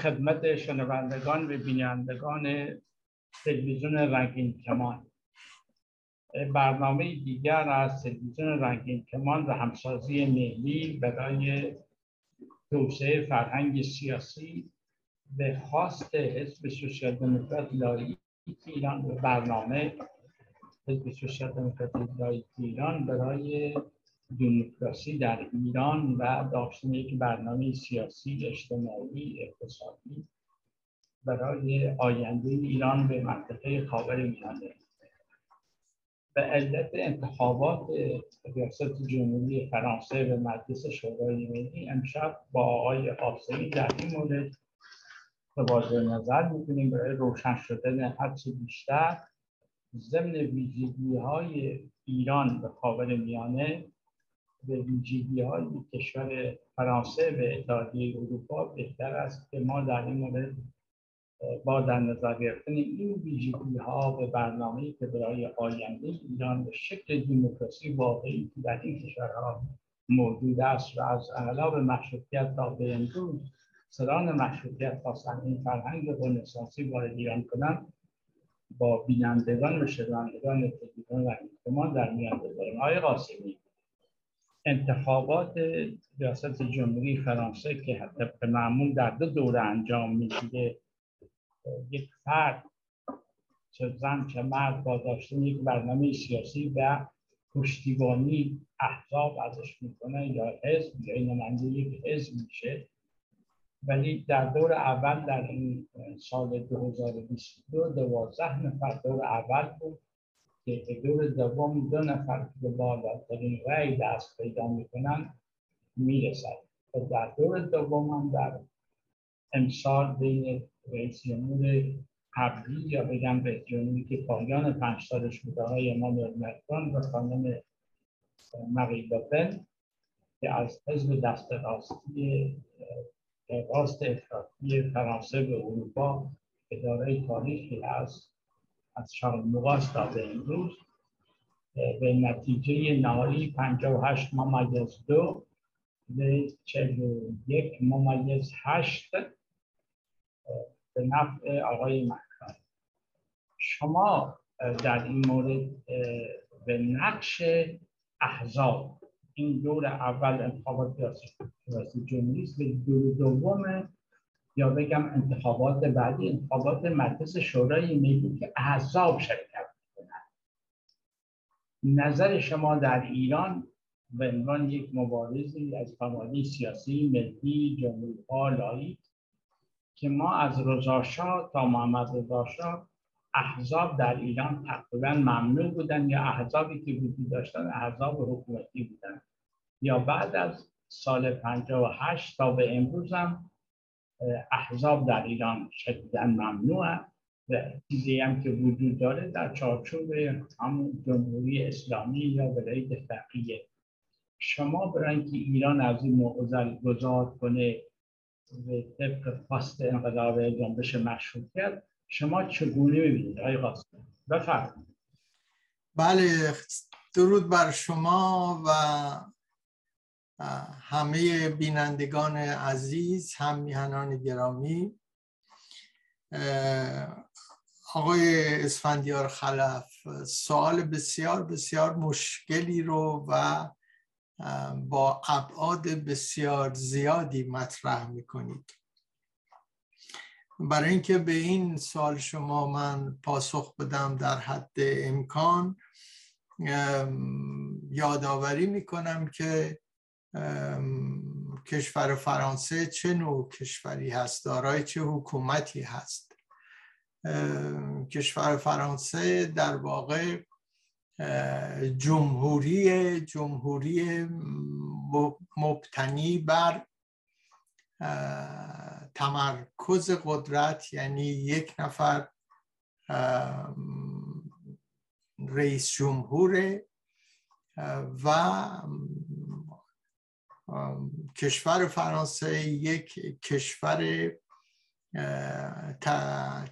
خدمت شنوندگان و بینندگان تلویزیون رنگین کمان. برنامه دیگر از تلویزیون رنگین کمان و همسازی ملی برای توسعه فرهنگ سیاسی به خواست حزب سوسیال دموکرات لایک ایران برنامه حزب سوسیال دموکرات لایک ایران برای دموکراسی در ایران و داشتن یک برنامه سیاسی اجتماعی اقتصادی برای آینده ایران به منطقه خاور میانه به علت انتخابات ریاست جمهوری فرانسه به مجلس شورای ملی امشب با آقای قاسمی در این مورد تبادل نظر می‌کنیم. برای روشن شدن هرچه بیشتر ضمن ویژگی ایران به خاور میانه به ویژگی های کشور فرانسه به اتحادیه اروپا بهتر است که ما در این مورد با در نظر گرفتن این ویژگی ها به برنامه که برای آینده ایران به شکل دموکراسی واقعی که در این کشورها موجود است و از انقلاب مشروطیت تا به امروز سران مشروطیت خواستن این فرهنگ رنسانسی وارد ایران کنند با بینندگان و شنوندگان تلویزیون و در میان بذاریم آقای قاسمی. انتخابات ریاست جمهوری فرانسه که طبق معمول در دو دوره انجام می‌گیره یک فرد چه زن چه مرد با داشتن یک برنامه سیاسی و پشتیبانی احزاب ازش می‌کنه یا حزب یا نماینده یک حزب میشه. ولی در دور اول در این سال 2022 دوازده نفر دور اول بود. دور دوم دو نفر که بالاترین رأی دست پیدا می‌کنن می‌رسد. و در دور دوم هم در امسال بین رئیس جمهور قبلی یا بگم رئیس جمهوری که پایان پنج سالش بوده های امانوئل مکرون و خانم مقیلوپن که از حزب دست راستی راست افراطی فرانسه به اروپا اداره تاریخی هست. از شارل مغاز تا امروز به نتیجه نهایی 58 ممیز دو به 41 ممیز هشت به نفع آقای مکران شما در این مورد به نقش احزاب این دور اول انتخابات ریاست جمهوری است به دور دوم یا بگم انتخابات بعدی انتخابات مجلس شورای ملی که احزاب شرکت کنند نظر شما در ایران به عنوان یک مبارزی از فعالی سیاسی ملی جمهوری لایک که ما از رضاشاه تا محمد رضاشاه احزاب در ایران تقریبا ممنوع بودن یا احزابی که وجود داشتن احزاب حکومتی بودن. یا بعد از سال 58 تا به امروز هم احزاب در ایران شدیدا ممنوع و چیزی هم که وجود داره در چارچوب همون جمهوری اسلامی یا ولایت فقیه. شما برای اینکه ایران از این موضوع گذار کنه به طبق خواست انقلاب جنبش مشروطیت شما چگونه می‌بینید؟ آقای قاسم بفرمایید. بله درود بر شما و همه بینندگان عزیز هم میهنان گرامی. آقای اسفندیار خلف سوال بسیار بسیار مشکلی رو و با ابعاد بسیار زیادی مطرح می‌کنید. برای اینکه به این سال شما من پاسخ بدم در حد امکان یادآوری می‌کنم که کشور فرانسه چه نوع کشوری هست؟ دارای چه حکومتی هست؟ کشور فرانسه در واقع جمهوری جمهوری مبتنی بر تمرکز قدرت یعنی یک نفر رئیس جمهور و کشور فرانسه یک کشور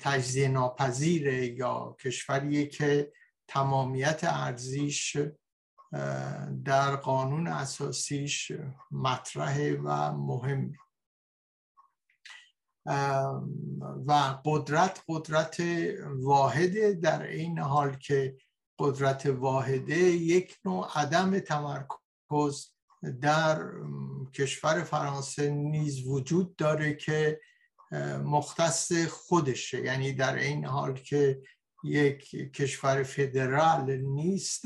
تجزیه ناپذیره یا کشوریه که تمامیت ارزیش در قانون اساسیش مطرح و مهم. و قدرت قدرت واحده در این حال که قدرت واحده یک نوع عدم تمرکز در کشور فرانسه نیز وجود داره که مختص خودشه. یعنی در این حال که یک کشور فدرال نیست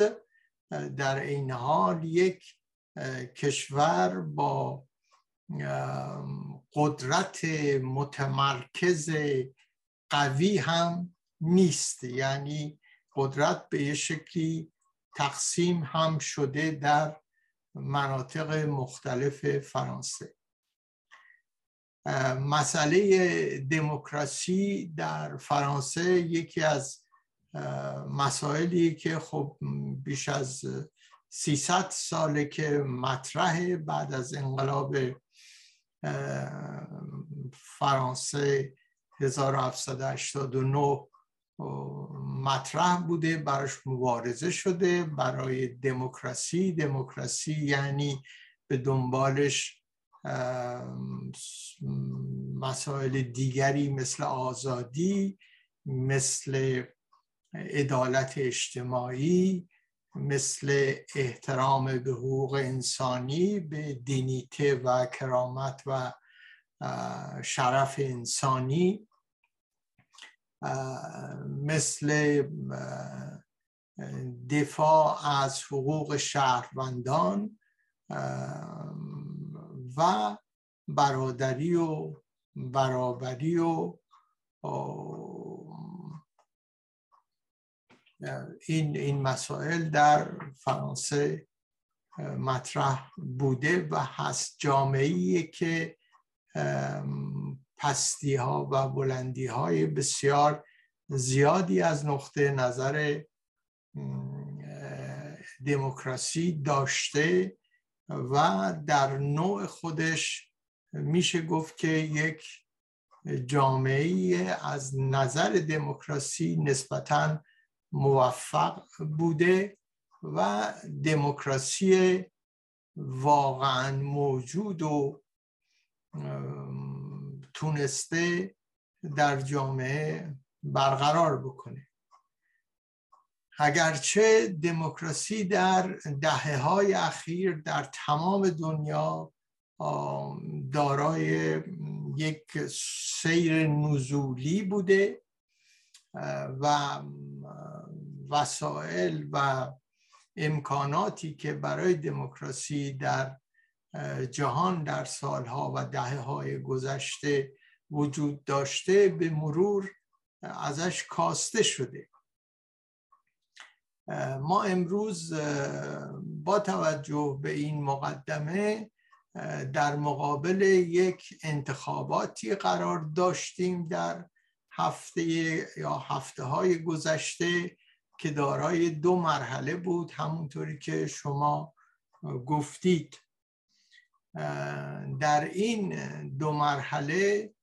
در این حال یک کشور با قدرت متمرکز قوی هم نیست. یعنی قدرت به یه شکلی تقسیم هم شده در مناطق مختلف فرانسه. مسئله دموکراسی در فرانسه یکی از مسائلی که خب بیش از 300 ساله که مطرح بعد از انقلاب فرانسه 1789 مطرح بوده براش مبارزه شده. برای دموکراسی دموکراسی یعنی به دنبالش مسائل دیگری مثل آزادی مثل عدالت اجتماعی مثل احترام به حقوق انسانی به دینیته و کرامت و شرف انسانی. مثل دفاع از حقوق شهروندان و برادری و برابری و این این مسائل در فرانسه مطرح بوده و هست. جامعه که پستی ها و بلندی های بسیار زیادی از نقطه نظر دموکراسی داشته و در نوع خودش میشه گفت که یک جامعه از نظر دموکراسی نسبتا موفق بوده و دموکراسی واقعا موجود و تونسته در جامعه برقرار بکنه. اگرچه دموکراسی در دهه های اخیر در تمام دنیا دارای یک سیر نزولی بوده و وسایل و امکاناتی که برای دموکراسی در جهان در سالها و دهه های گذشته وجود داشته به مرور ازش کاسته شده. ما امروز با توجه به این مقدمه در مقابل یک انتخاباتی قرار داشتیم در هفته یا هفته های گذشته که دارای دو مرحله بود. همونطوری که شما گفتید. در این دو مرحله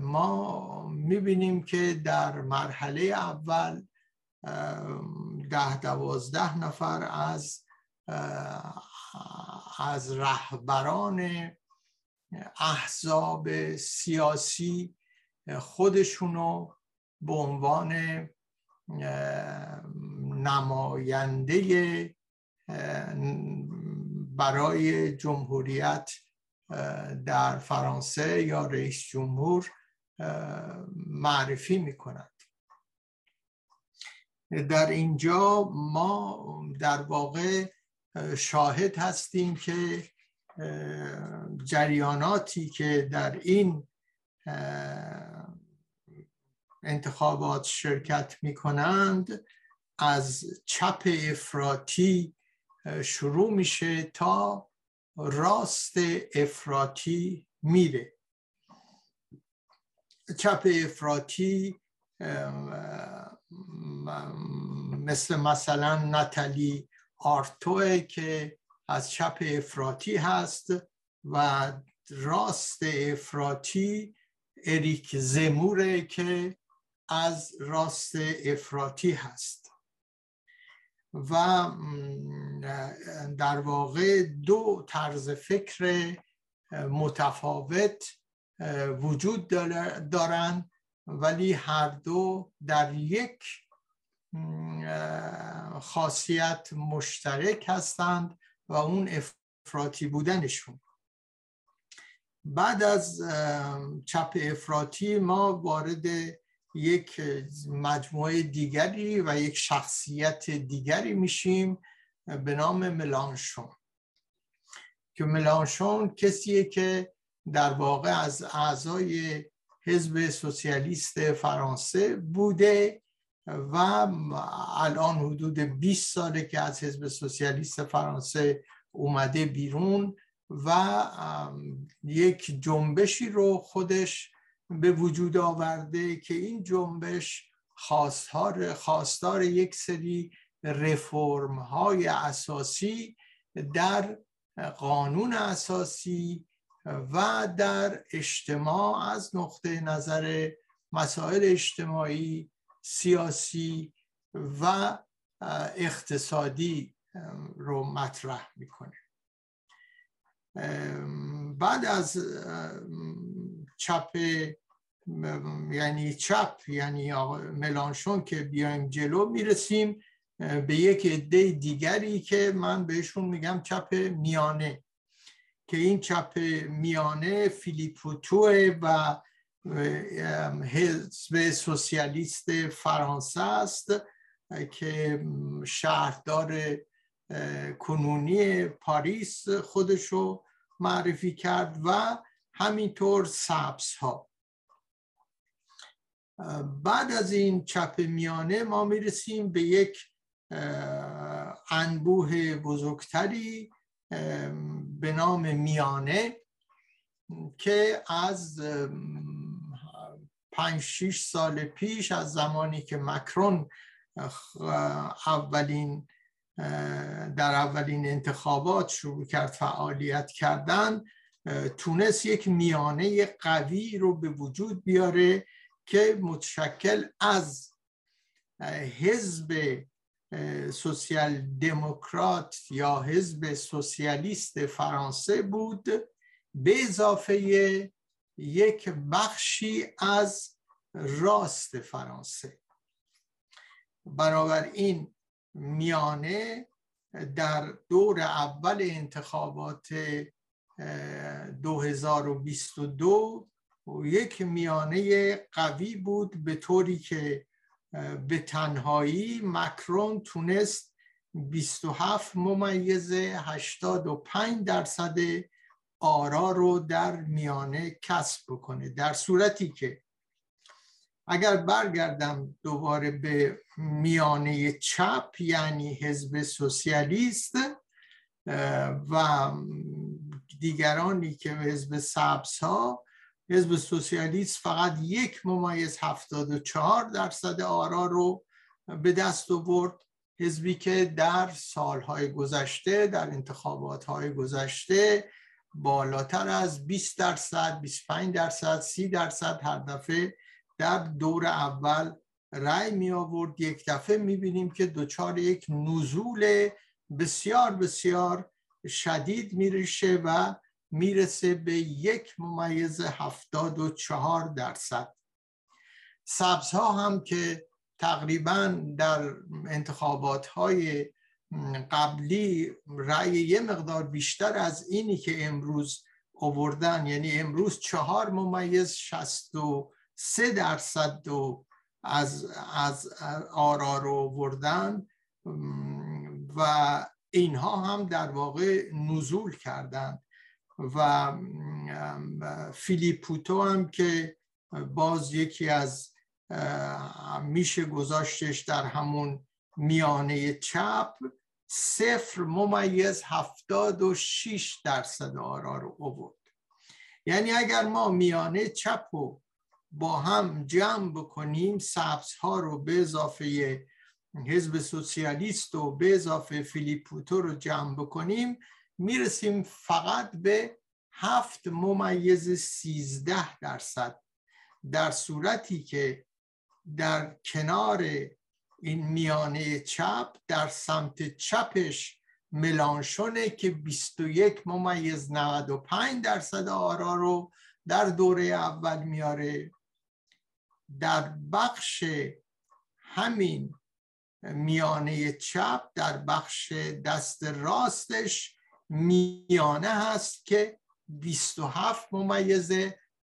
ما می‌بینیم که در مرحله اول ده دوازده نفر از از رهبران احزاب سیاسی خودشونو به عنوان نماینده برای جمهوریت در فرانسه یا رئیس جمهور معرفی می کند در اینجا ما در واقع شاهد هستیم که جریاناتی که در این انتخابات شرکت می کنند از چپ افراطی شروع میشه تا راست افراطی میره. چپ افراطی مثل مثلا نتالی آرتوه که از چپ افراطی هست و راست افراطی اریک زموره که از راست افراطی هست. و در واقع دو طرز فکر متفاوت وجود دارن ولی هر دو در یک خاصیت مشترک هستند و اون افراطی بودنشون. بعد از چپ افراطی ما وارد یک مجموعه دیگری و یک شخصیت دیگری میشیم به نام ملانشون. که ملانشون کسیه که در واقع از اعضای حزب سوسیالیست فرانسه بوده و الان حدود 20 ساله که از حزب سوسیالیست فرانسه اومده بیرون و یک جنبشی رو خودش به وجود آورده که این جنبش خواستار, خواستار یک سری رفرم های اساسی در قانون اساسی و در اجتماع از نقطه نظر مسائل اجتماعی سیاسی و اقتصادی رو مطرح می‌کنه. بعد از چپ یعنی چپ یعنی ملانشون که بیایم جلو می‌رسیم به یک عده دیگری که من بهشون میگم چپ میانه. که این چپ میانه فیلیپوتو و حزب سوسیالیست فرانسه است که شهردار کنونی پاریس خودشو معرفی کرد و همینطور سبس ها بعد از این چپ میانه ما می‌رسیم به یک انبوه بزرگتری به نام میانه که از پنج شیش سال پیش از زمانی که مکرون اولین در اولین انتخابات شروع کرد فعالیت کردن تونست یک میانه قوی رو به وجود بیاره که متشکل از حزب سوسیال دموکرات یا حزب سوسیالیست فرانسه بود به اضافه یک بخشی از راست فرانسه. این میانه در دور اول انتخابات 2022 یک میانه قوی بود به طوری که به تنهایی مکرون تونست 27 ممیز 85 درصد آرا رو در میانه کسب بکنه. در صورتی که اگر برگردم دوباره به میانه چپ یعنی حزب سوسیالیست و دیگرانی که حزب سبز ها حزب سوسیالیست فقط یک ممیز هفتاد و چهار درصد آرا رو به دست آورد. حزبی که در سالهای گذشته در انتخابات های گذشته بالاتر از 20 درصد 25 درصد 30 درصد هر دفعه در دور اول رأی می آورد. یک دفعه می بینیم که دچار یک نزول بسیار بسیار شدید میرشه و می‌رسه به یک ممیز هفتاد و چهار درصد. سبزها هم که تقریبا در انتخابات های قبلی رأی یه مقدار بیشتر از اینی که امروز آوردن یعنی امروز چهار ممیز شست و سه درصد و از, از آرا رو آوردن و اینها هم در واقع نزول کردند و فیلیپوتو هم که باز یکی از میشه گذاشتش در همون میانه چپ صفر ممیز هفتاد و شیش درصد آرا رو آورد. یعنی اگر ما میانه چپ رو با هم جمع بکنیم سبز ها رو به اضافه حزب سوسیالیست و به اضافه فیلیپوتو رو جمع بکنیم می‌رسیم فقط به هفت ممیز سیزده درصد. در صورتی که در کنار این میانه چپ در سمت چپش ملانشونه که 21 ممیز 95 درصد آرا رو در دوره اول میاره. در بخش همین میانه چپ در بخش دست راستش میانه هست که 27 ممیز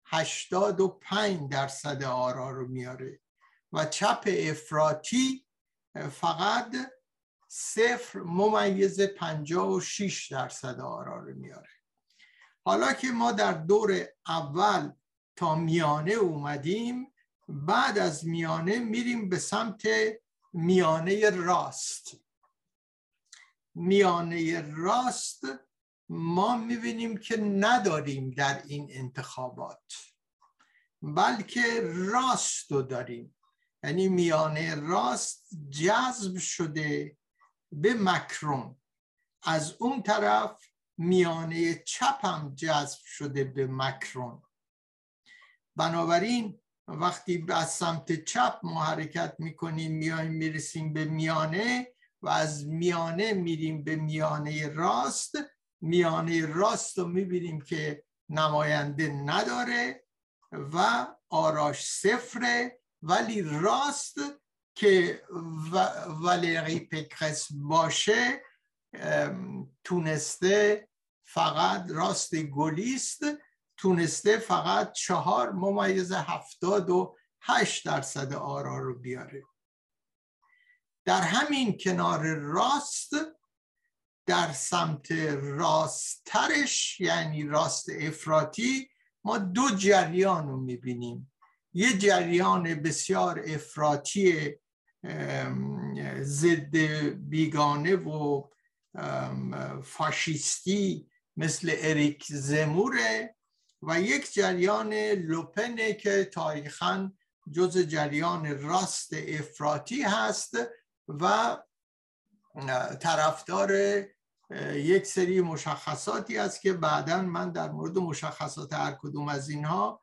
85 درصد آرا رو میاره و چپ افراطی فقط صفر ممیز 56 درصد آرا رو میاره. حالا که ما در دور اول تا میانه اومدیم بعد از میانه میریم به سمت میانه راست. میانه راست ما می‌بینیم که نداریم در این انتخابات بلکه راست رو داریم. یعنی میانه راست جذب شده به مکرون. از اون طرف میانه چپ هم جذب شده به مکرون. بنابراین وقتی از سمت چپ ما حرکت می‌کنیم میایم می‌رسیم به میانه و از میانه میریم به میانه راست. میانه راست رو می‌بینیم که نماینده نداره و آراش صفره. ولی راست که ولری پکرس باشه تونسته فقط راست گلیست. تونسته فقط چهار ممیز هفتاد و هشت درصد آرا رو بیاره. در همین کنار راست در سمت راستترش یعنی راست افراطی ما دو جریان رو می‌بینیم. یه جریان بسیار افراطی ضد بیگانه و فاشیستی مثل اریک زموره و یک جریان لوپنه که تاریخا جز جریان راست افراطی هست. و طرفدار یک سری مشخصاتی است که بعدا من در مورد مشخصات هر کدوم از اینها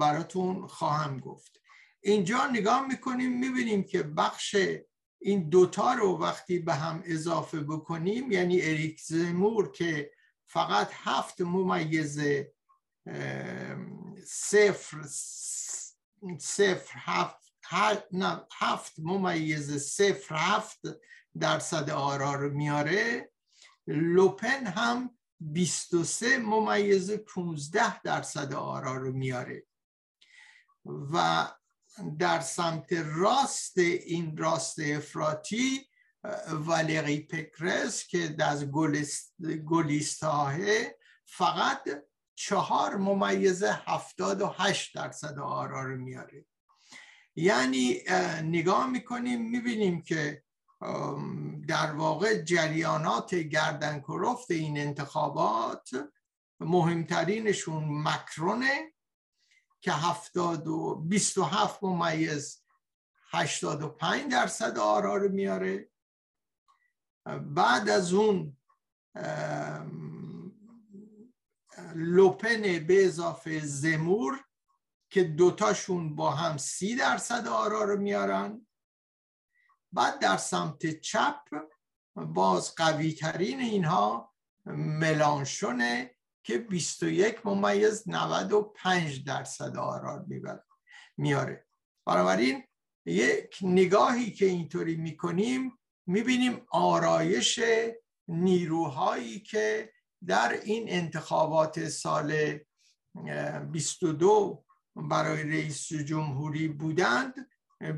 براتون خواهم گفت. اینجا نگاه می‌کنیم می‌بینیم که بخش این دوتا رو وقتی به هم اضافه بکنیم یعنی اریک زمور که فقط هفت ممیز صفر صفر هفت هفت ممیز صفر هفت درصد آرا رو میاره. لوپن هم 23 ممیز 15 درصد آرا رو میاره. و در سمت راست این راست افراطی والری پکرس که از گلیستاه فقط چهار ممیز هفتاد و هشت درصد آرا رو میاره. یعنی نگاه می‌کنیم می‌بینیم که در واقع جریانات گردن کرفت این انتخابات مهمترینشون مکرونه که هفتاد و بیست و هفت ممیز هشتاد و پنج درصد آرا رو میاره. بعد از اون لوپن به اضافه زمور که دوتاشون با هم سی درصد آرا رو میارن بعد در سمت چپ باز قوی ترین اینها ملانشونه که 21 ممیز 95 درصد آرا میاره. بنابراین یک نگاهی که اینطوری می‌کنیم می‌بینیم آرایش نیروهایی که در این انتخابات سال 22 برای رئیس جمهوری بودند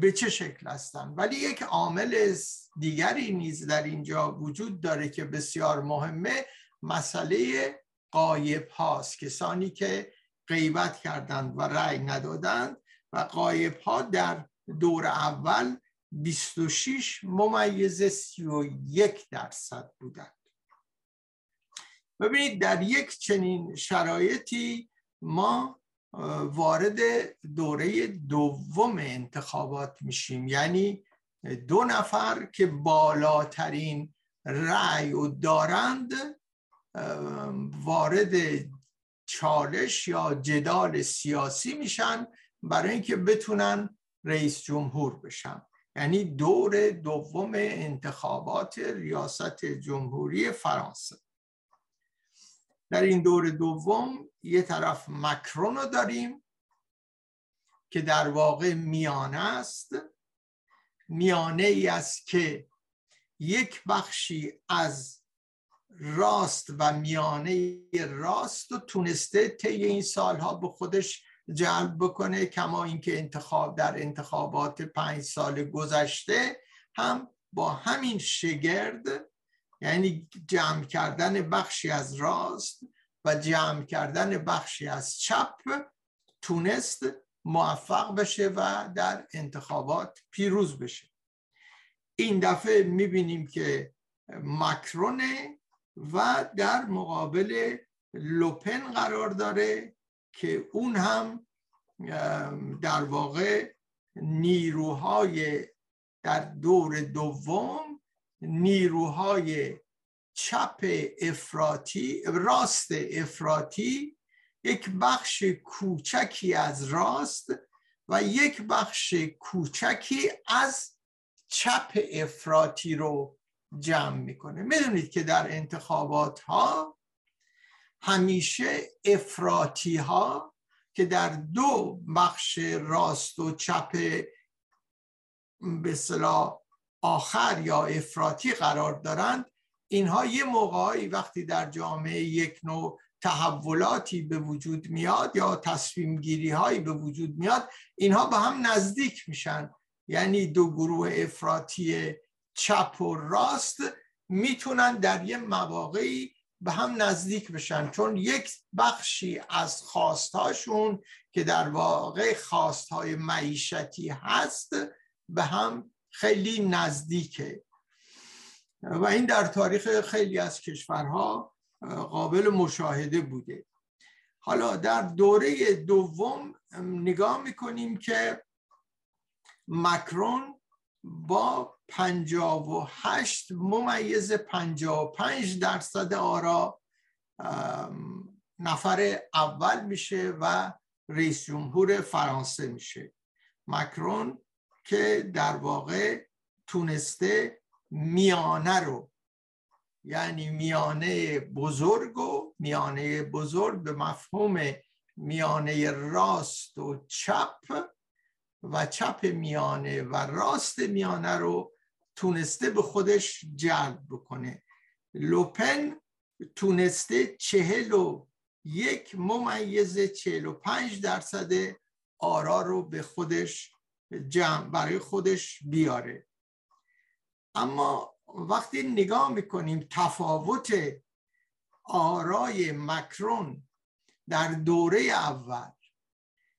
به چه شکل هستند؟ ولی یک عامل دیگری نیز در اینجا وجود داره که بسیار مهمه مسئله قایب هاست. کسانی که غیبت کردند و رأی ندادند و قایب ها در دور اول 26 ممیز 31 درصد بودند. ببینید در یک چنین شرایطی ما وارد دوره دوم انتخابات میشیم. یعنی دو نفر که بالاترین رأی و دارند وارد چالش یا جدال سیاسی میشن برای اینکه بتونن رئیس جمهور بشن. یعنی دور دوم انتخابات ریاست جمهوری فرانسه. در این دور دوم یه طرف مکرون رو داریم که در واقع میانه است. میانه ای است که یک بخشی از راست و میانه راست رو تونسته طی این سالها به خودش جلب بکنه کما اینکه انتخاب در انتخابات پنج سال گذشته هم با همین شگرد یعنی جمع کردن بخشی از راست و جمع کردن بخشی از چپ تونست موفق بشه و در انتخابات پیروز بشه. این دفعه می‌بینیم که مکرونه و در مقابل لوپن قرار داره که اون هم در واقع نیروهای در دور دوم نیروهای چپ افراطی راست افراطی یک بخش کوچکی از راست و یک بخش کوچکی از چپ افراطی رو جمع می‌کنه. می‌دونید که در انتخابات ها همیشه افراطی ها که در دو بخش راست و چپ به آخر یا افراطی قرار دارند اینها یه موقعی وقتی در جامعه یک نوع تحولاتی به وجود میاد یا تصمیم گیری هایی به وجود میاد اینها به هم نزدیک میشن. یعنی دو گروه افراطی چپ و راست می‌تونن در یه مواقعی به هم نزدیک بشن. چون یک بخشی از خواستهاشون که در واقع خواستهای معیشتی هست به هم خیلی نزدیکه. و این در تاریخ خیلی از کشورها قابل مشاهده بوده. حالا در دوره دوم نگاه می‌کنیم که مکرون با پنجاب و هشت ممیز پنجاب و پنج درصد آرا نفر اول میشه و رئیس جمهور فرانسه میشه. مکرون که در واقع تونسته میانه رو یعنی میانه بزرگ و میانه بزرگ به مفهوم میانه راست و چپ و چپ میانه و راست میانه رو تونسته به خودش جلب بکنه. لوپن تونسته چهل و یک ممیز چهل و پنج درصد آرا رو به خودش جمع برای خودش بیاره. اما وقتی نگاه می‌کنیم تفاوت آرای مکرون در دوره اول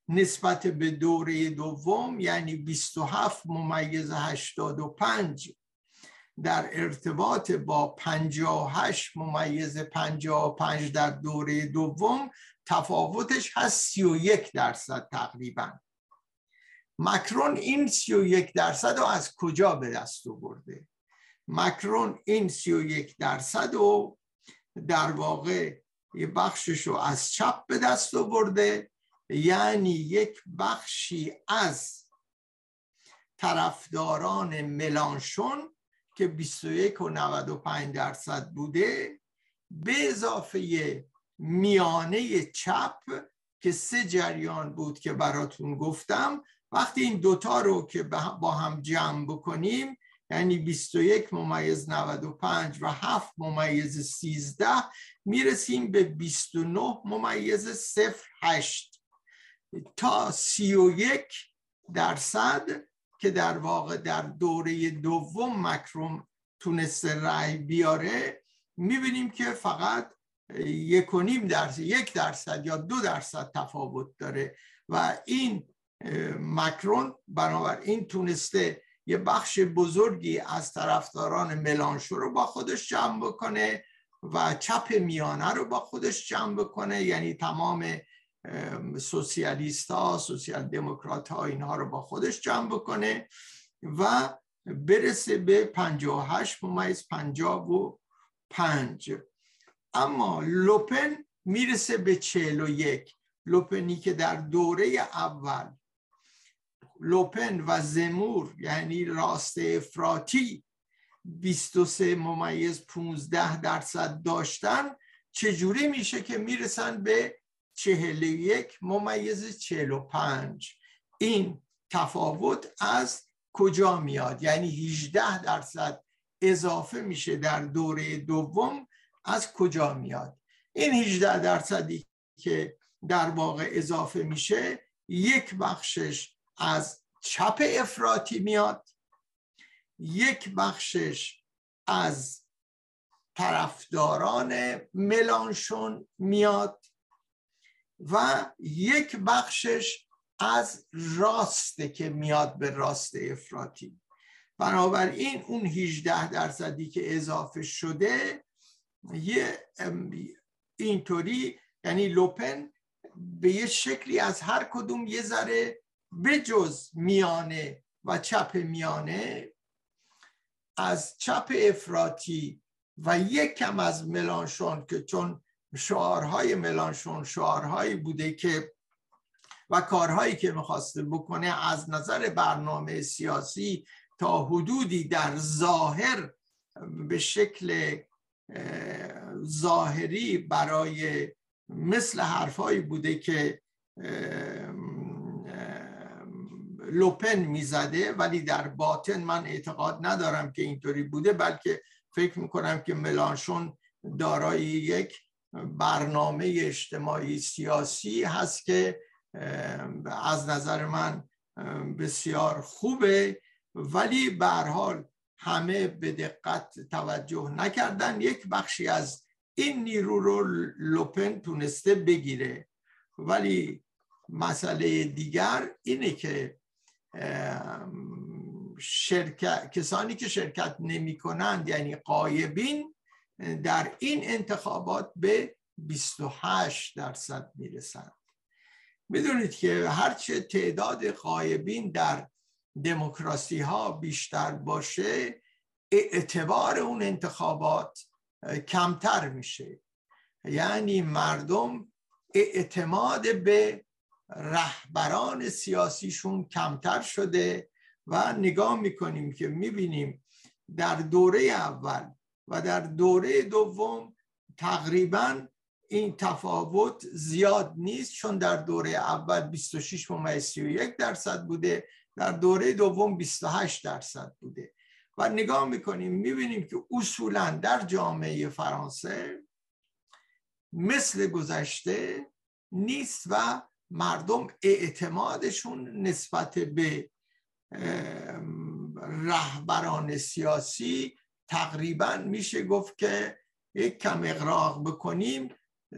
نسبت به دوره دوم یعنی 27 ممیز 85 در ارتباط با 58 ممیز 55 در دوره دوم تفاوتش هست 31 درصد تقریبا. مکرون این 31 درصد رو از کجا به دست آورده؟ مکرون این 31 درصد رو در واقع یه بخشش رو از چپ به دست آورده یعنی یک بخشی از طرفداران ملانشون که 21 و 95 درصد بوده به اضافه میانه چپ که سه جریان بود که براتون گفتم وقتی این دوتا رو که با هم جمع بکنیم یعنی 21 ممیز 95 و 7 ممیز 13 می‌رسیم به 29 ممیز 08 تا 31 درصد که در واقع در دوره دوم مکروم تونسته رأی بیاره می‌بینیم که فقط یک و نیم درصد یک درصد یا دو درصد تفاوت داره و این مکرون بنابراین تونسته یه بخش بزرگی از طرفداران ملانشو رو با خودش جمع بکنه و چپ میانه رو با خودش جمع بکنه. یعنی تمام سوسیالیست ها سوسیال دموکرات ها اینها رو با خودش جمع بکنه و برسه به 58 ممیز 55 اما لوپن می‌رسه به 41 لوپنی که در دوره اول لوپن و زمور یعنی راست افراتی 23 ممیز 15 درصد داشتن. چجوری میشه که می‌رسن به چهل یک ممیز چهل و پنج؟ این تفاوت از کجا میاد؟ یعنی 18 درصد اضافه میشه در دوره دوم از کجا میاد؟ این 18 درصدی که در واقع اضافه میشه یک بخشش از چپ افراطی میاد یک بخشش از طرفداران ملانشون میاد و یک بخشش از راسته که میاد به راست افراطی. بنابراین اون 18 درصدی که اضافه شده یه اینطوری یعنی لوپن به یه شکلی از هر کدوم یه ذره بجز میانه و چپ میانه از چپ افراطی و یک کم از ملانشون که چون شعارهای ملانشون شعارهایی بوده که و کارهایی که می‌خواسته بکنه از نظر برنامه سیاسی تا حدودی در ظاهر به شکل ظاهری برای مثل حرفهایی بوده که لوپن می‌زده ولی در باطن من اعتقاد ندارم که اینطوری بوده بلکه فکر می‌کنم که ملانشون دارای یک برنامه اجتماعی سیاسی هست که از نظر من بسیار خوبه ولی به حال همه به دقت توجه نکردن. یک بخشی از این نیرو رو لوپن تونسته بگیره. ولی مسئله دیگر اینه که شرکت کسانی که شرکت نمی کنند یعنی قایبین در این انتخابات به 28 درصد می‌رسند. می‌دونید که هرچه تعداد قایبین در دموکراسی ها بیشتر باشه اعتبار اون انتخابات کمتر میشه. یعنی مردم اعتماد به رهبران سیاسیشون کمتر شده و نگاه می‌کنیم که می‌بینیم در دوره اول و در دوره دوم تقریبا این تفاوت زیاد نیست چون در دوره اول 26 ممیز 31 درصد بوده در دوره دوم 28 درصد بوده. و نگاه می‌کنیم می‌بینیم که اصولا در جامعه فرانسه مثل گذشته نیست و مردم اعتمادشون نسبت به رهبران سیاسی تقریبا میشه گفت که یک کم اقراق بکنیم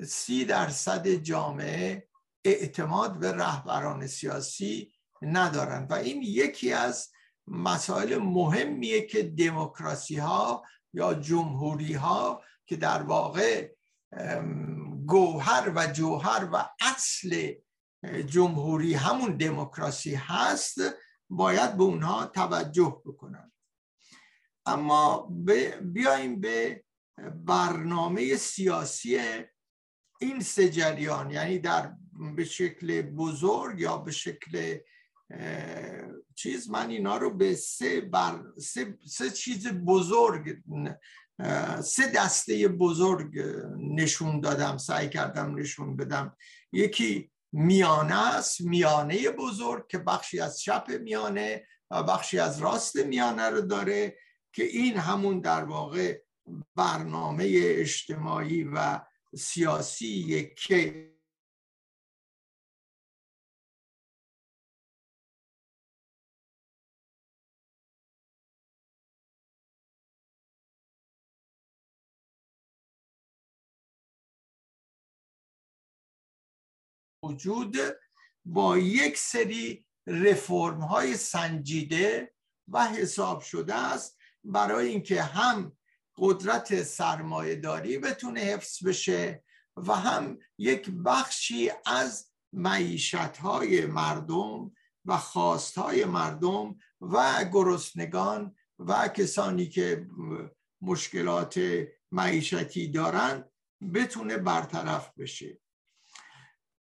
سی درصد جامعه اعتماد به رهبران سیاسی ندارند و این یکی از مسائل مهمیه که دموکراسی ها یا جمهوری ها که در واقع گوهر و جوهر و اصل جمهوری همون دموکراسی هست باید به اونها توجه بکنن. اما بیایم به برنامه سیاسی این سه جریان یعنی در به شکل بزرگ یا به شکل چیز من اینا رو به سه, بر سه, سه چیز بزرگ سه دسته بزرگ نشون دادم سعی کردم نشون بدم. یکی میانه است میانه بزرگ که بخشی از چپ میانه و بخشی از راست میانه رو داره که این همون در واقع برنامه اجتماعی و سیاسی که وجود با یک سری رفرم های سنجیده و حساب شده است برای اینکه هم قدرت سرمایه داری بتونه حفظ بشه و هم یک بخشی از معیشت های مردم و خواست های مردم و گرسنگان و کسانی که مشکلات معیشتی دارند بتونه برطرف بشه.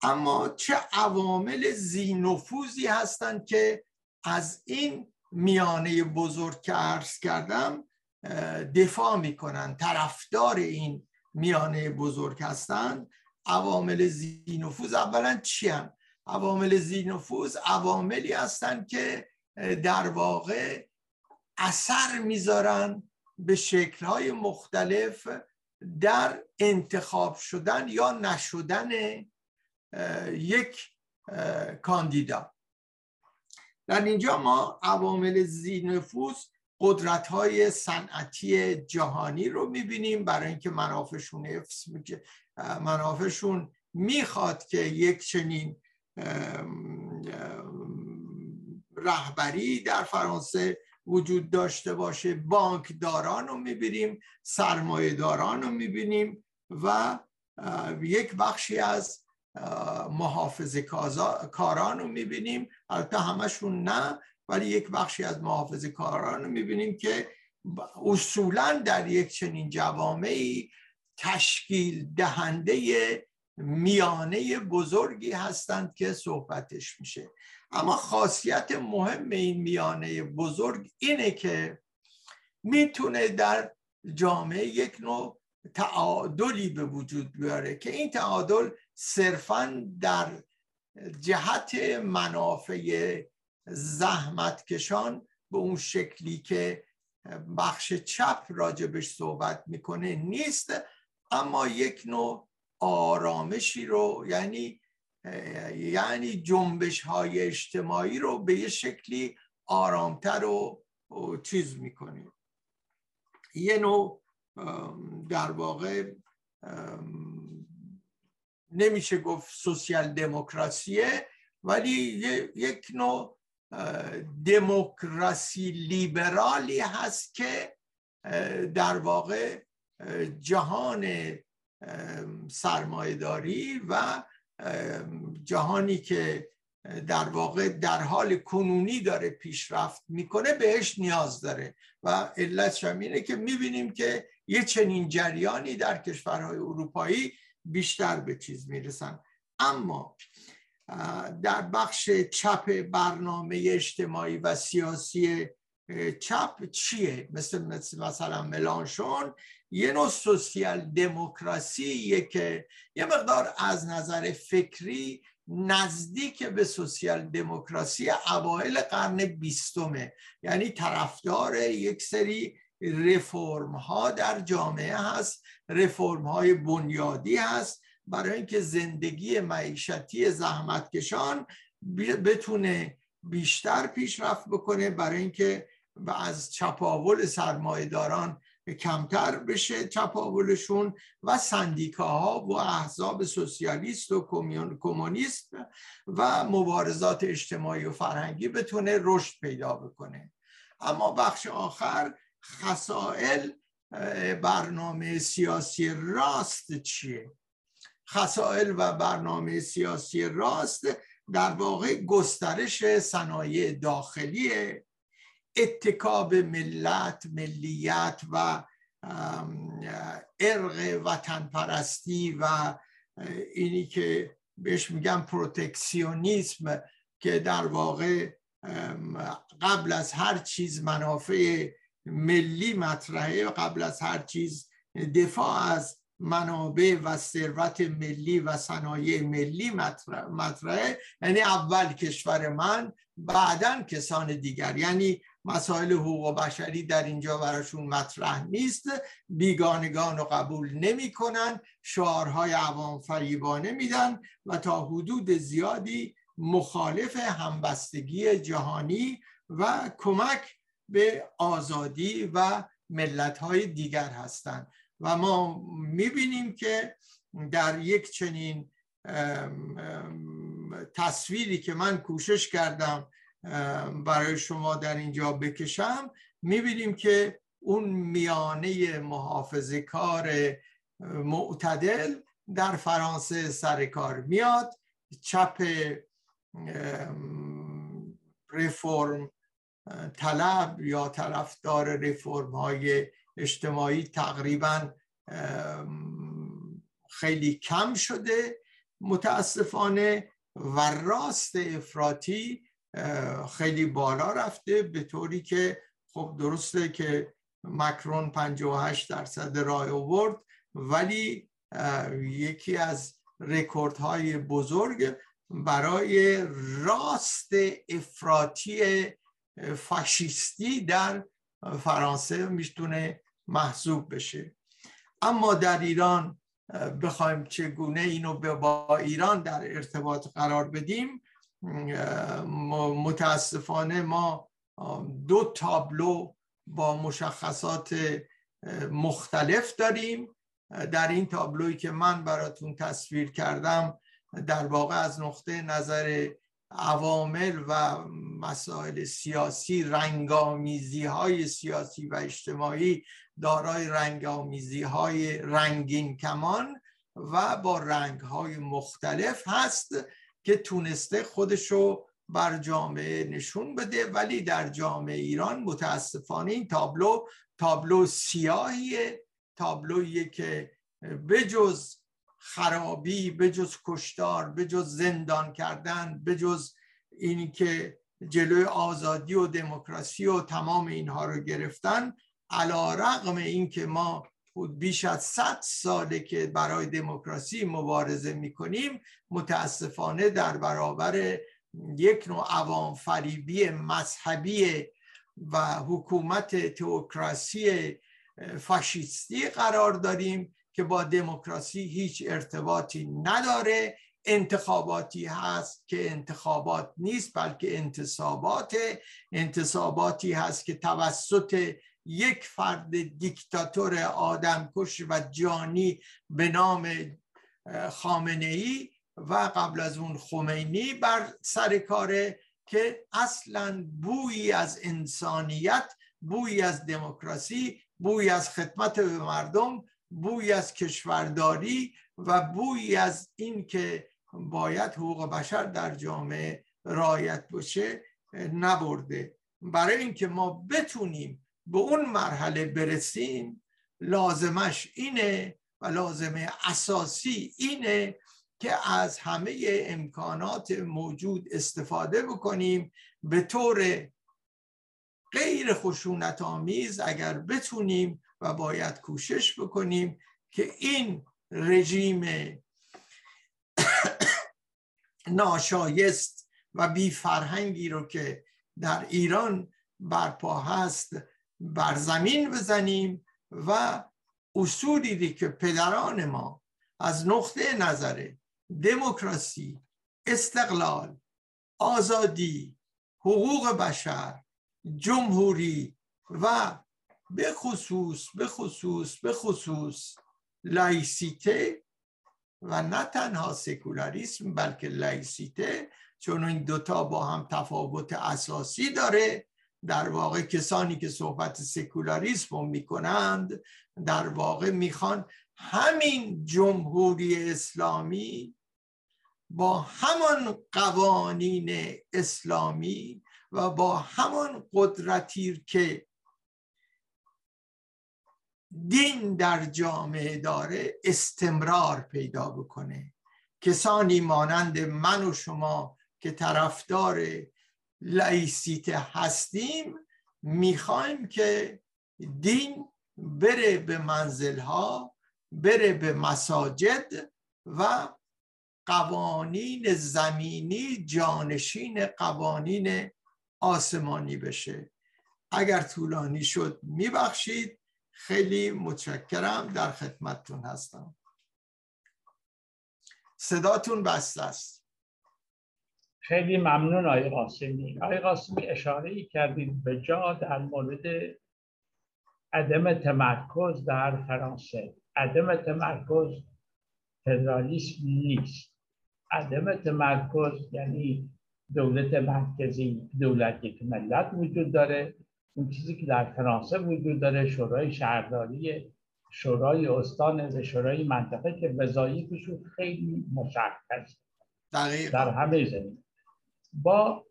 اما چه عوامل زینفوزی هستند که از این میانه بزرگ که عرض کردم دفاع می‌کنن طرفدار این میانه بزرگ هستند عوامل زینفوز اولا چی هم؟ عوامل زینفوز عواملی هستند که در واقع اثر می‌ذارن به شکلهای مختلف در انتخاب شدن یا نشدن یک کاندیدا. در اینجا ما عوامل زینفوز قدرت های صنعتی جهانی رو می‌بینیم. برای اینکه منافعشون حفظ منافعشون می‌خواد که یک چنین رهبری در فرانسه وجود داشته باشه. بانکداران رو می‌بینیم سرمایه داران رو می‌بینیم و یک بخشی از محافظ کاران رو می‌بینیم. البته همشون نه ولی یک بخشی از محافظ کاران رو می‌بینیم که اصولا در یک چنین جوامعی تشکیل دهنده میانه بزرگی هستند که صحبتش میشه. اما خاصیت مهم این میانه بزرگ اینه که می‌تونه در جامعه یک نوع تعادلی به وجود بیاره که این تعادل صرفا در جهت منافع زحمتکشان به اون شکلی که بخش چپ راجبش صحبت می‌کنه نیست اما یک نوع آرامشی رو یعنی یعنی جنبش های اجتماعی رو به یه شکلی آرامتر و چیز می‌کنیم یه نوع در واقع نمیشه گفت سوسیال دموکراسیه ولی یک نوع دموکراسی لیبرالی هست که در واقع جهان سرمایهداری و جهانی که در واقع در حال کنونی داره پیشرفت می‌کنه بهش نیاز داره. و علت اینه که می‌بینیم که یه چنین جریانی در کشورهای اروپایی بیشتر به چیز می‌رسن. اما در بخش چپ برنامه اجتماعی و سیاسی چپ چیه؟ مثل, مثل مثلا ملانشون یه نوع سوسیال دموکراسی که یه مقدار از نظر فکری نزدیک به سوسیال دموکراسی اوایل قرن بیستمه. یعنی طرفدار یک سری رفرم ها در جامعه هست رفرم های بنیادی هست برای اینکه زندگی معیشتی زحمتکشان بتونه بیشتر پیشرفت بکنه برای اینکه از چپاول سرمایهداران کمتر بشه چپاولشون و سندیکاها و احزاب سوسیالیست و کمونیست و مبارزات اجتماعی و فرهنگی بتونه رشد پیدا بکنه. اما بخش آخر خسائل برنامه سیاسی راست چیه؟ خسائل و برنامه سیاسی راست در واقع گسترش صنایع داخلیه. اتکاب ملت ملیت و ارق وطن پرستی و اینی که بهش میگم پروتکسیونیسم که در واقع قبل از هر چیز منافع ملی مطرحه قبل از هر چیز. دفاع از منابع و ثروت ملی و صنایع ملی مطرحه. یعنی اول کشور من بعدا کسان دیگر. یعنی مسائل حقوق بشری در اینجا براشون مطرح نیست. بیگانگان رو قبول نمی کنن شعارهای عوام فریبانه میدن و تا حدود زیادی مخالف همبستگی جهانی و کمک به آزادی و ملتهای دیگر هستند. و ما می‌بینیم که در یک چنین تصویری که من کوشش کردم برای شما در اینجا بکشم می‌بینیم که اون میانه محافظه کار معتدل در فرانسه سر کار میاد. چپ رفرم طلب یا طرفدار رفرم های اجتماعی تقریبا خیلی کم شده. متاسفانه و راست افراطی خیلی بالا رفته. به طوری که خب درسته که مکرون 58 درصد رای آورد ولی یکی از رکوردهای بزرگ برای راست افراطی فاشیستی در فرانسه می‌تونه محسوب بشه. اما در ایران بخوایم چگونه اینو با ایران در ارتباط قرار بدیم متاسفانه ما دو تابلو با مشخصات مختلف داریم. در این تابلوی که من براتون تصویر کردم در واقع از نقطه نظر عوامل و مسائل سیاسی رنگامیزی های سیاسی و اجتماعی دارای رنگامیزی های رنگین کمان و با رنگ های مختلف هست که تونسته خودشو بر جامعه نشون بده. ولی در جامعه ایران متاسفانه این تابلو تابلو سیاهیه. تابلویی که بجز خرابی بجز کشتار بجز زندان کردن بجز اینی که جلوی آزادی و دموکراسی و تمام اینها رو گرفتن علا رقم این که ما بیش از صد ساله که برای دموکراسی مبارزه می‌کنیم متاسفانه در برابر یک نوع عوام فریبی مذهبی و حکومت تئوکراسی فاشیستی قرار داریم که با دموکراسی هیچ ارتباطی نداره. انتخاباتی هست که انتخابات نیست بلکه انتصابات انتصاباتی هست که توسط یک فرد دیکتاتور آدمکش و جانی به نام خامنه ای و قبل از اون خمینی بر سر کاره که اصلا بویی از انسانیت بویی از دموکراسی بویی از خدمت به مردم بوی از کشورداری و بوی از این که باید حقوق بشر در جامعه رایت بشه نبرده. برای اینکه ما بتونیم به اون مرحله برسیم لازمش اینه و لازمه اساسی اینه که از همه امکانات موجود استفاده بکنیم. به طور غیر خشونت آمیز اگر بتونیم و باید کوشش بکنیم که این رژیم ناشایست و بی فرهنگی رو که در ایران برپا هست بر زمین بزنیم و اصولی که پدران ما از نقطه نظر دموکراسی استقلال آزادی حقوق بشر جمهوری و به خصوص به خصوص به خصوص لایسیته و نه تنها سکولاریسم بلکه لایسیته چون این دوتا با هم تفاوت اساسی داره. در واقع کسانی که صحبت سکولاریسم رو می‌کنند در واقع می‌خوان همین جمهوری اسلامی با همان قوانین اسلامی و با همان قدرتی که دین در جامعه داره استمرار پیدا بکنه. کسانی مانند من و شما که طرفدار لایسیته هستیم می‌خوایم که دین بره به منزلها بره به مساجد و قوانین زمینی جانشین قوانین آسمانی بشه. اگر طولانی شد میبخشید. خیلی متشکرم در خدمتتون هستم. صداتون بسته است. خیلی ممنون آقای قاسمی. آقای قاسمی اشاره ای کردید به جا در مورد عدم تمرکز در فرانسه. عدم تمرکز فدرالیسم نیست. عدم تمرکز یعنی دولت مرکزی دولت یک ملت وجود داره. اون چیزی که در فرانسه وجود داره شورای شهرداری شورای استان و شورای منطقه که وظایفشون خیلی مشخص در همه زمین. با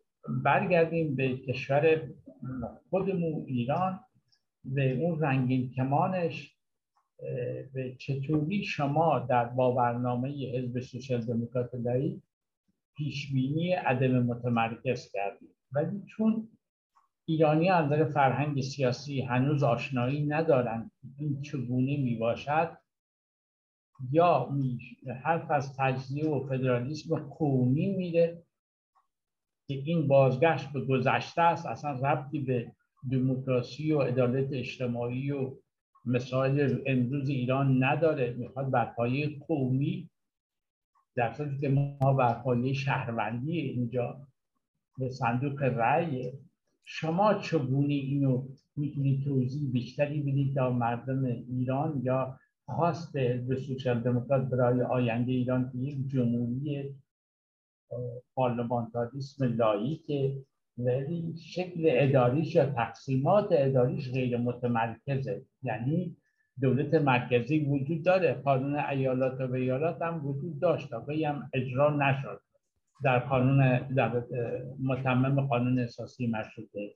برگردیم به کشور خودمون ایران به اون رنگین کمانش به چطوری شما در با برنامه حزب سوسیال دموکرات لایی پیش بینی عدم متمرکز کردید؟ ولی چون ایرانی از نظر فرهنگ سیاسی هنوز آشنایی ندارند این چگونه می باشد یا حرف از تجزیه و فدرالیسم قومی میره که این بازگشت به گذشته است اصلا ربطی به دموکراسی و عدالت اجتماعی و مسائل امروز ایران نداره. می‌خواد بر پایه قومی در صورتی که ما بر پایه شهروندی اینجا به صندوق رأی شما چگونه اینو می‌تونید توضیح بیشتری بدید در مردم ایران یا خواست به سوسیال دموکرات برای آینده ایران که یک جمهوری پارلمانتاریسم لاییکه ولی شکل اداریش یا تقسیمات اداریش غیر متمرکزه. یعنی دولت مرکزی وجود داره قانون ایالات و ایالات هم وجود داشت ولی هم اجرا نشد. در قانون در متمم قانون اساسی مشروطه.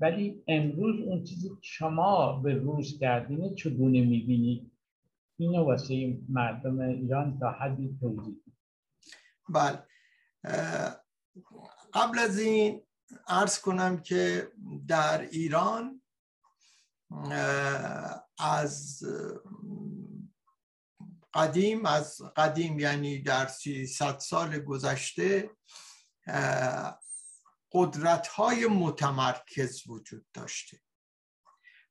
ولی امروز اون چیزی که شما به روز کردین چگونه می‌بینید اینو واسه مردم ایران تا حدی توضیح بله. قبل از این ارز کنم که در ایران از قدیم از قدیم یعنی در ست سال گذشته قدرت های متمرکز وجود داشته.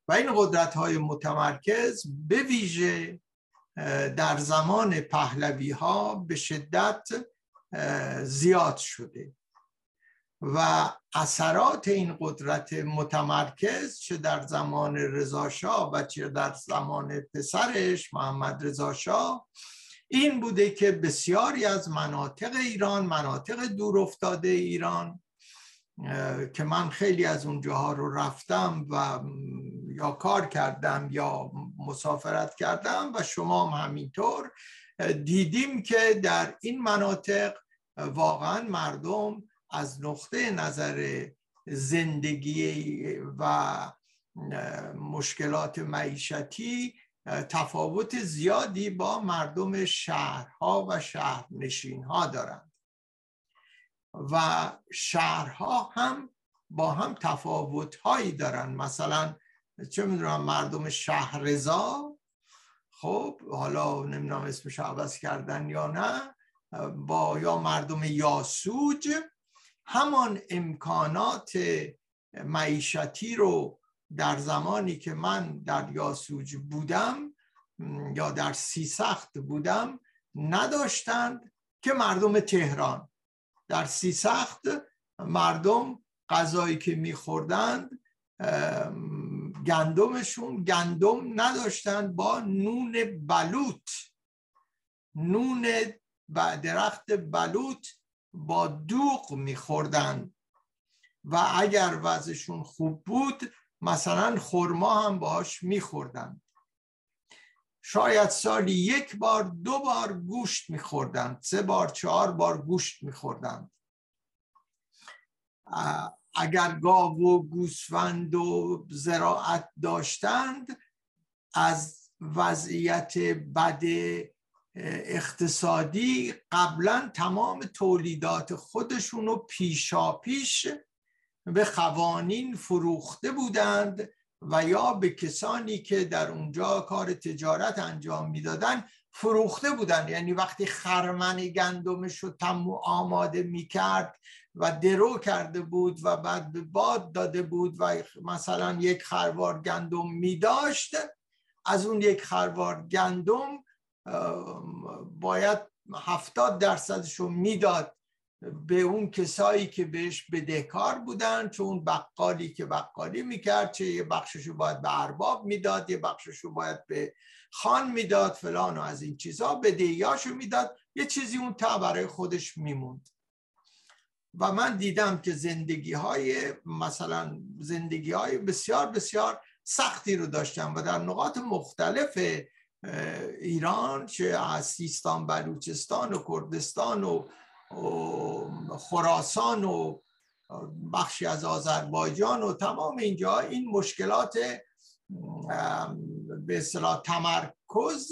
و این قدرت های متمرکز به ویژه در زمان پهلوی ها به شدت زیاد شده. و اثرات این قدرت متمرکز چه در زمان رضاشاه و چه در زمان پسرش محمد رضاشاه این بوده که بسیاری از مناطق ایران مناطق دور افتاده ایران که من خیلی از اونجاها رو رفتم و یا کار کردم یا مسافرت کردم و شما هم همینطور دیدیم که در این مناطق واقعا مردم از نقطه نظر زندگی و مشکلات معیشتی تفاوت زیادی با مردم شهرها و شهرنشینها دارند. و شهرها هم با هم تفاوت هایی دارن. مثلا چه می‌دونم مردم شهرزا خب حالا نمی‌دونم اسمش عوض کردن یا نه با یا مردم یاسوج همان امکانات معیشتی رو در زمانی که من در یاسوج بودم یا در سیسخت بودم نداشتند که مردم تهران. در سیسخت مردم غذایی که میخوردند گندمشون گندم نداشتند با نون بلوط. نون درخت بلوط با دوغ میخوردن. و اگر وضعشون خوب بود مثلا خورما هم باهاش میخوردن. شاید سالی یک بار دو بار گوشت میخوردن. سه بار چهار بار گوشت میخوردن. اگر گاو و گوسفند و زراعت داشتند از وضعیت بد اقتصادی قبلا تمام تولیدات خودشون رو پیشا پیش به قوانین فروخته بودند و یا به کسانی که در اونجا کار تجارت انجام می‌دادن فروخته بودند. یعنی وقتی خرمن گندمش رو تم آماده می‌کرد و درو کرده بود و بعد به باد داده بود و مثلا یک خروار گندم میداشت از اون یک خروار گندم باید هفتاد درصدش رو می‌داد به اون کسایی که بهش بدهکار بودن چون بقالی که بقالی می‌کرد چه یه بخشش رو باید به ارباب می‌داد یه بخشش رو باید به خان می‌داد فلان و از این چیزها بدهیاشو می‌داد یه چیزی اون تا برای خودش میموند. و من دیدم که زندگی های مثلا زندگی های بسیار بسیار سختی رو داشتم و در نقاط مختلف ایران چه از سیستان بلوچستان و کردستان و خراسان و بخشی از آذربایجان و تمام اینجا این مشکلات به اصطلاح تمرکز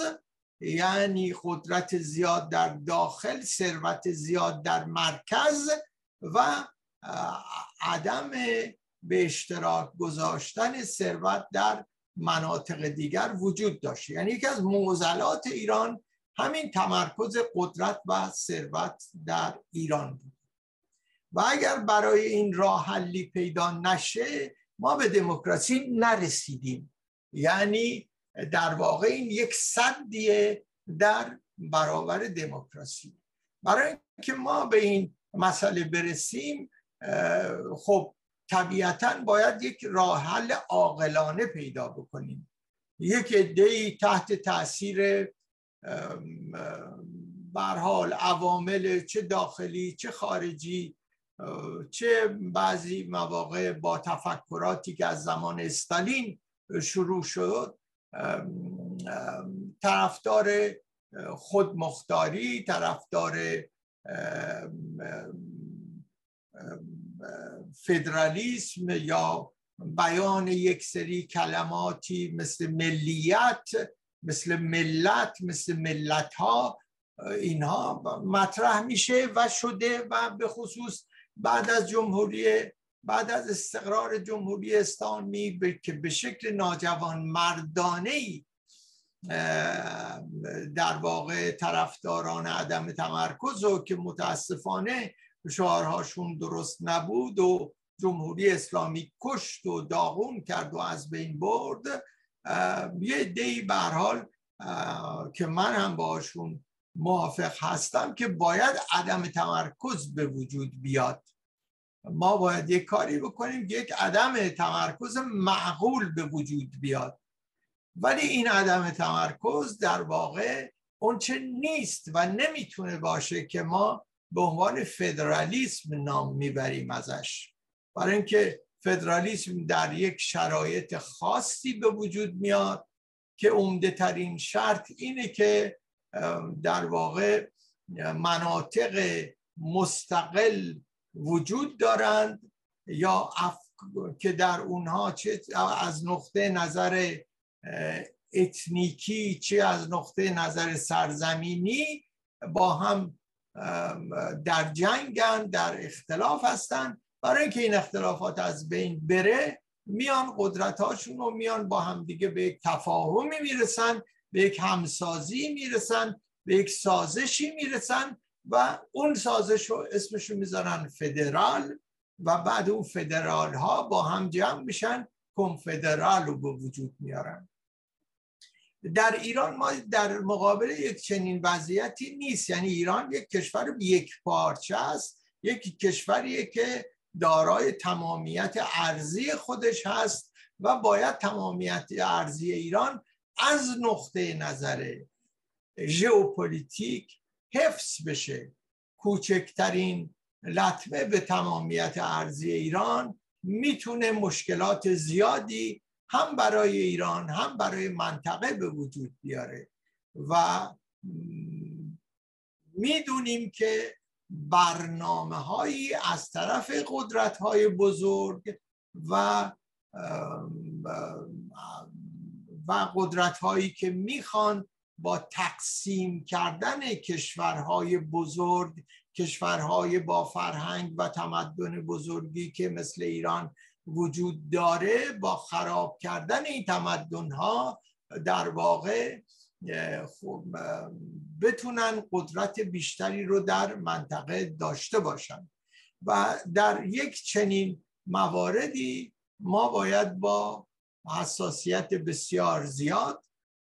یعنی قدرت زیاد در داخل ثروت زیاد در مرکز و عدم به اشتراک گذاشتن ثروت در مناطق دیگر وجود داشته یعنی یکی از معضلات ایران همین تمرکز قدرت و ثروت در ایران بود. و اگر برای این راه حلی پیدا نشه ما به دموکراسی نرسیدیم. یعنی در واقع این یک صدیه در برابر دموکراسی. برای اینکه ما به این مسئله برسیم خب طبیعتا باید یک راه حل عاقلانه پیدا بکنیم. یک عده‌ای تحت تاثیر حال عوامل چه داخلی چه خارجی چه بعضی مواقع با تفکراتی که از زمان استالین شروع شد طرفدار خودمختاری طرفدار فدرالیسم یا بیان یک سری کلماتی مثل ملیت مثل ملت مثل ملت ها اینها مطرح میشه و شده و به خصوص بعد از جمهوری بعد از استقرار جمهوری اسلامی که به شکل ناجوان مردانه در واقع طرفداران عدم تمرکز و که متاسفانه شعارهاشون درست نبود و جمهوری اسلامی کشت و داغون کرد و از بین برد. یه دی حال که من هم باشون موافق هستم که باید عدم تمرکز به وجود بیاد. ما باید یک کاری بکنیم که یک عدم تمرکز معقول به وجود بیاد. ولی این عدم تمرکز در واقع اونچه نیست و نمی‌تونه باشه که ما به عنوان فدرالیسم نام می‌بریم ازش. برای اینکه فدرالیسم در یک شرایط خاصی به وجود میاد که عمده ترین شرط اینه که در واقع مناطق مستقل وجود دارند یا که در اونها چه از نقطه نظر اتنیکی چه از نقطه نظر سرزمینی با هم در جنگن در اختلاف هستن. برای اینکه این اختلافات از بین بره میان قدرت هاشون رو میان با هم دیگه به یک تفاهمی می‌رسن به یک همسازی می‌رسن به یک سازشی می‌رسن و اون سازش رو اسمشو می‌ذارن فدرال و بعد اون فدرال ها با هم جمع میشن کنفدرال رو به وجود میارن. در ایران ما در مقابل یک چنین وضعیتی نیست. یعنی ایران یک کشور یک پارچه است. یک کشوریه که دارای تمامیت ارزی خودش هست و باید تمامیت ارزی ایران از نقطه نظر ژئوپلیتیک حفظ بشه. کوچکترین لطمه به تمامیت ارزی ایران می‌تونه مشکلات زیادی هم برای ایران هم برای منطقه به وجود بیاره. و می‌دونیم که برنامه هایی از طرف قدرت های بزرگ و و قدرت هایی که می‌خوان با تقسیم کردن کشورهای بزرگ کشورهای با فرهنگ و تمدن بزرگی که مثل ایران وجود داره با خراب کردن این تمدن ها در واقع خب بتونن قدرت بیشتری رو در منطقه داشته باشن. و در یک چنین مواردی ما باید با حساسیت بسیار زیاد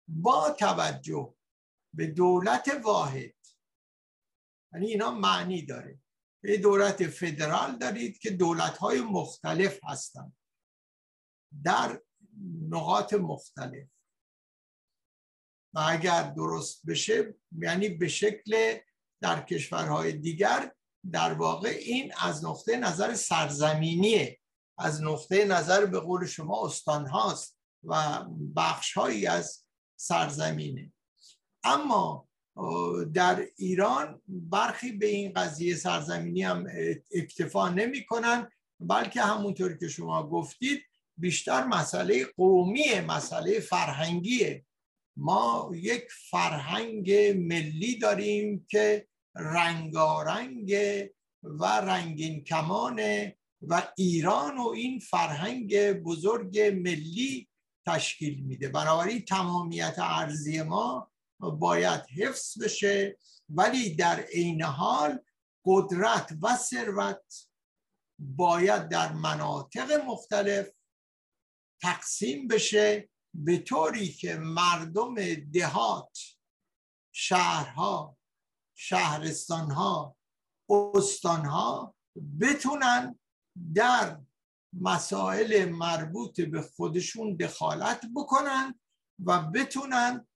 با توجه به دولت واحد یعنی اینا معنی داره. یه دولت فدرال دارید که دولت های مختلف هستند. در نقاط مختلف. و اگر درست بشه یعنی به شکل در کشورهای دیگر در واقع این از نقطه نظر سرزمینیه. از نقطه نظر به قول شما استان هاست و بخش هایی از سرزمینه. اما در ایران برخی به این قضیه سرزمینی هم اکتفا نمی کنن بلکه همونطور که شما گفتید بیشتر مسئله قومی مسئله فرهنگیه ما یک فرهنگ ملی داریم که رنگارنگ و رنگین کمانه و ایران و این فرهنگ بزرگ ملی تشکیل میده. بنابراین تمامیت ارزی ما باید حفظ بشه. ولی در عین حال قدرت و ثروت باید در مناطق مختلف تقسیم بشه به طوری که مردم دهات شهرها شهرستانها استانها بتونن در مسائل مربوط به خودشون دخالت بکنن و بتونن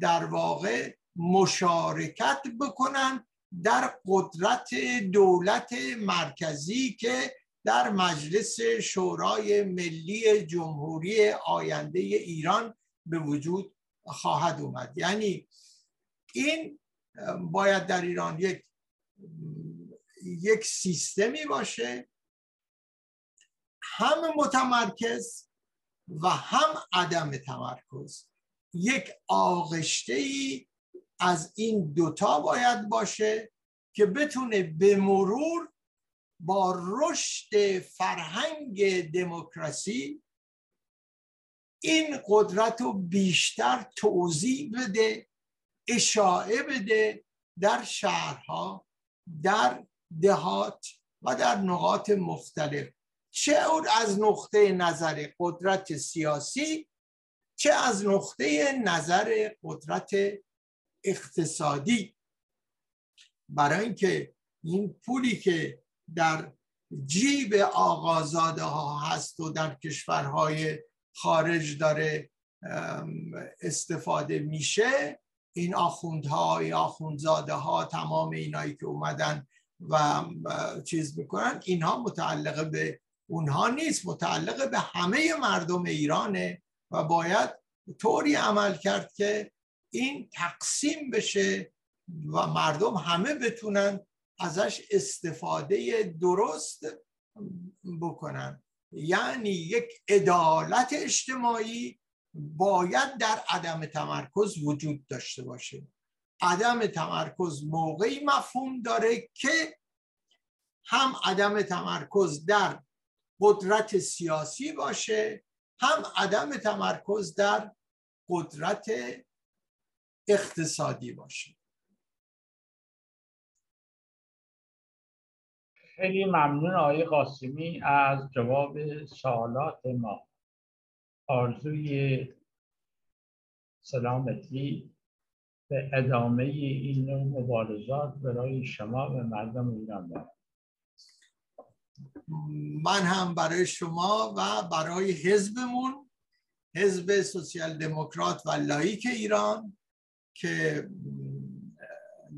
در واقع مشارکت بکنن در قدرت دولت مرکزی که در مجلس شورای ملی جمهوری آینده ایران به وجود خواهد اومد. یعنی این باید در ایران یک یک سیستمی باشه هم متمرکز و هم عدم تمرکز. یک آغشته ای از این دوتا باید باشه که بتونه به مرور با رشد فرهنگ دموکراسی این قدرت رو بیشتر توضیح بده اشاعه بده در شهرها در دهات و در نقاط مختلف. چه از نقطه نظر قدرت سیاسی چه از نقطه نظر قدرت اقتصادی. برای اینکه این پولی که در جیب آقازاده ها هست و در کشورهای خارج داره استفاده میشه این آخوندها یا آخوندزاده ها تمام اینایی که اومدن و چیز می‌کنن اینها متعلق به اونها نیست متعلق به همه مردم ایرانه. و باید طوری عمل کرد که این تقسیم بشه و مردم همه بتونن ازش استفاده درست بکنن. یعنی یک عدالت اجتماعی باید در عدم تمرکز وجود داشته باشه. عدم تمرکز موقعی مفهوم داره که هم عدم تمرکز در قدرت سیاسی باشه هم عدم تمرکز در قدرت اقتصادی باشه. خیلی ممنون آقای قاسمی از جواب سوالات ما. آرزوی سلامتی به ادامه این نوع مبارزات برای شما و مردم ایران دارم. من هم برای شما و برای حزبمون حزب سوسیال دموکرات و لایک ایران که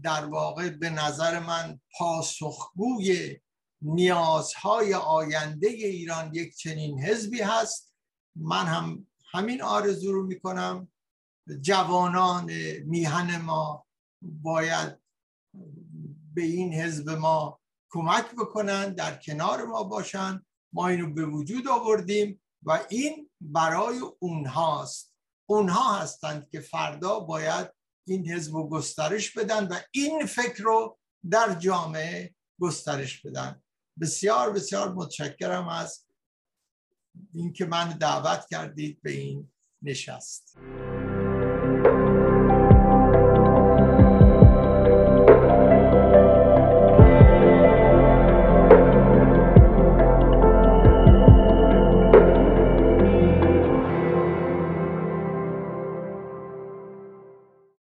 در واقع به نظر من پاسخگوی نیازهای آینده ایران یک چنین حزبی هست. من هم همین آرزو رو می‌کنم. جوانان میهن ما باید به این حزب ما کمک بکنن در کنار ما باشن. ما اینو به وجود آوردیم و این برای اونهاست. اونها هستند که فردا باید این حزب رو گسترش بدن و این فکر رو در جامعه گسترش بدن. بسیار بسیار متشکرم از اینکه من دعوت کردید به این نشست.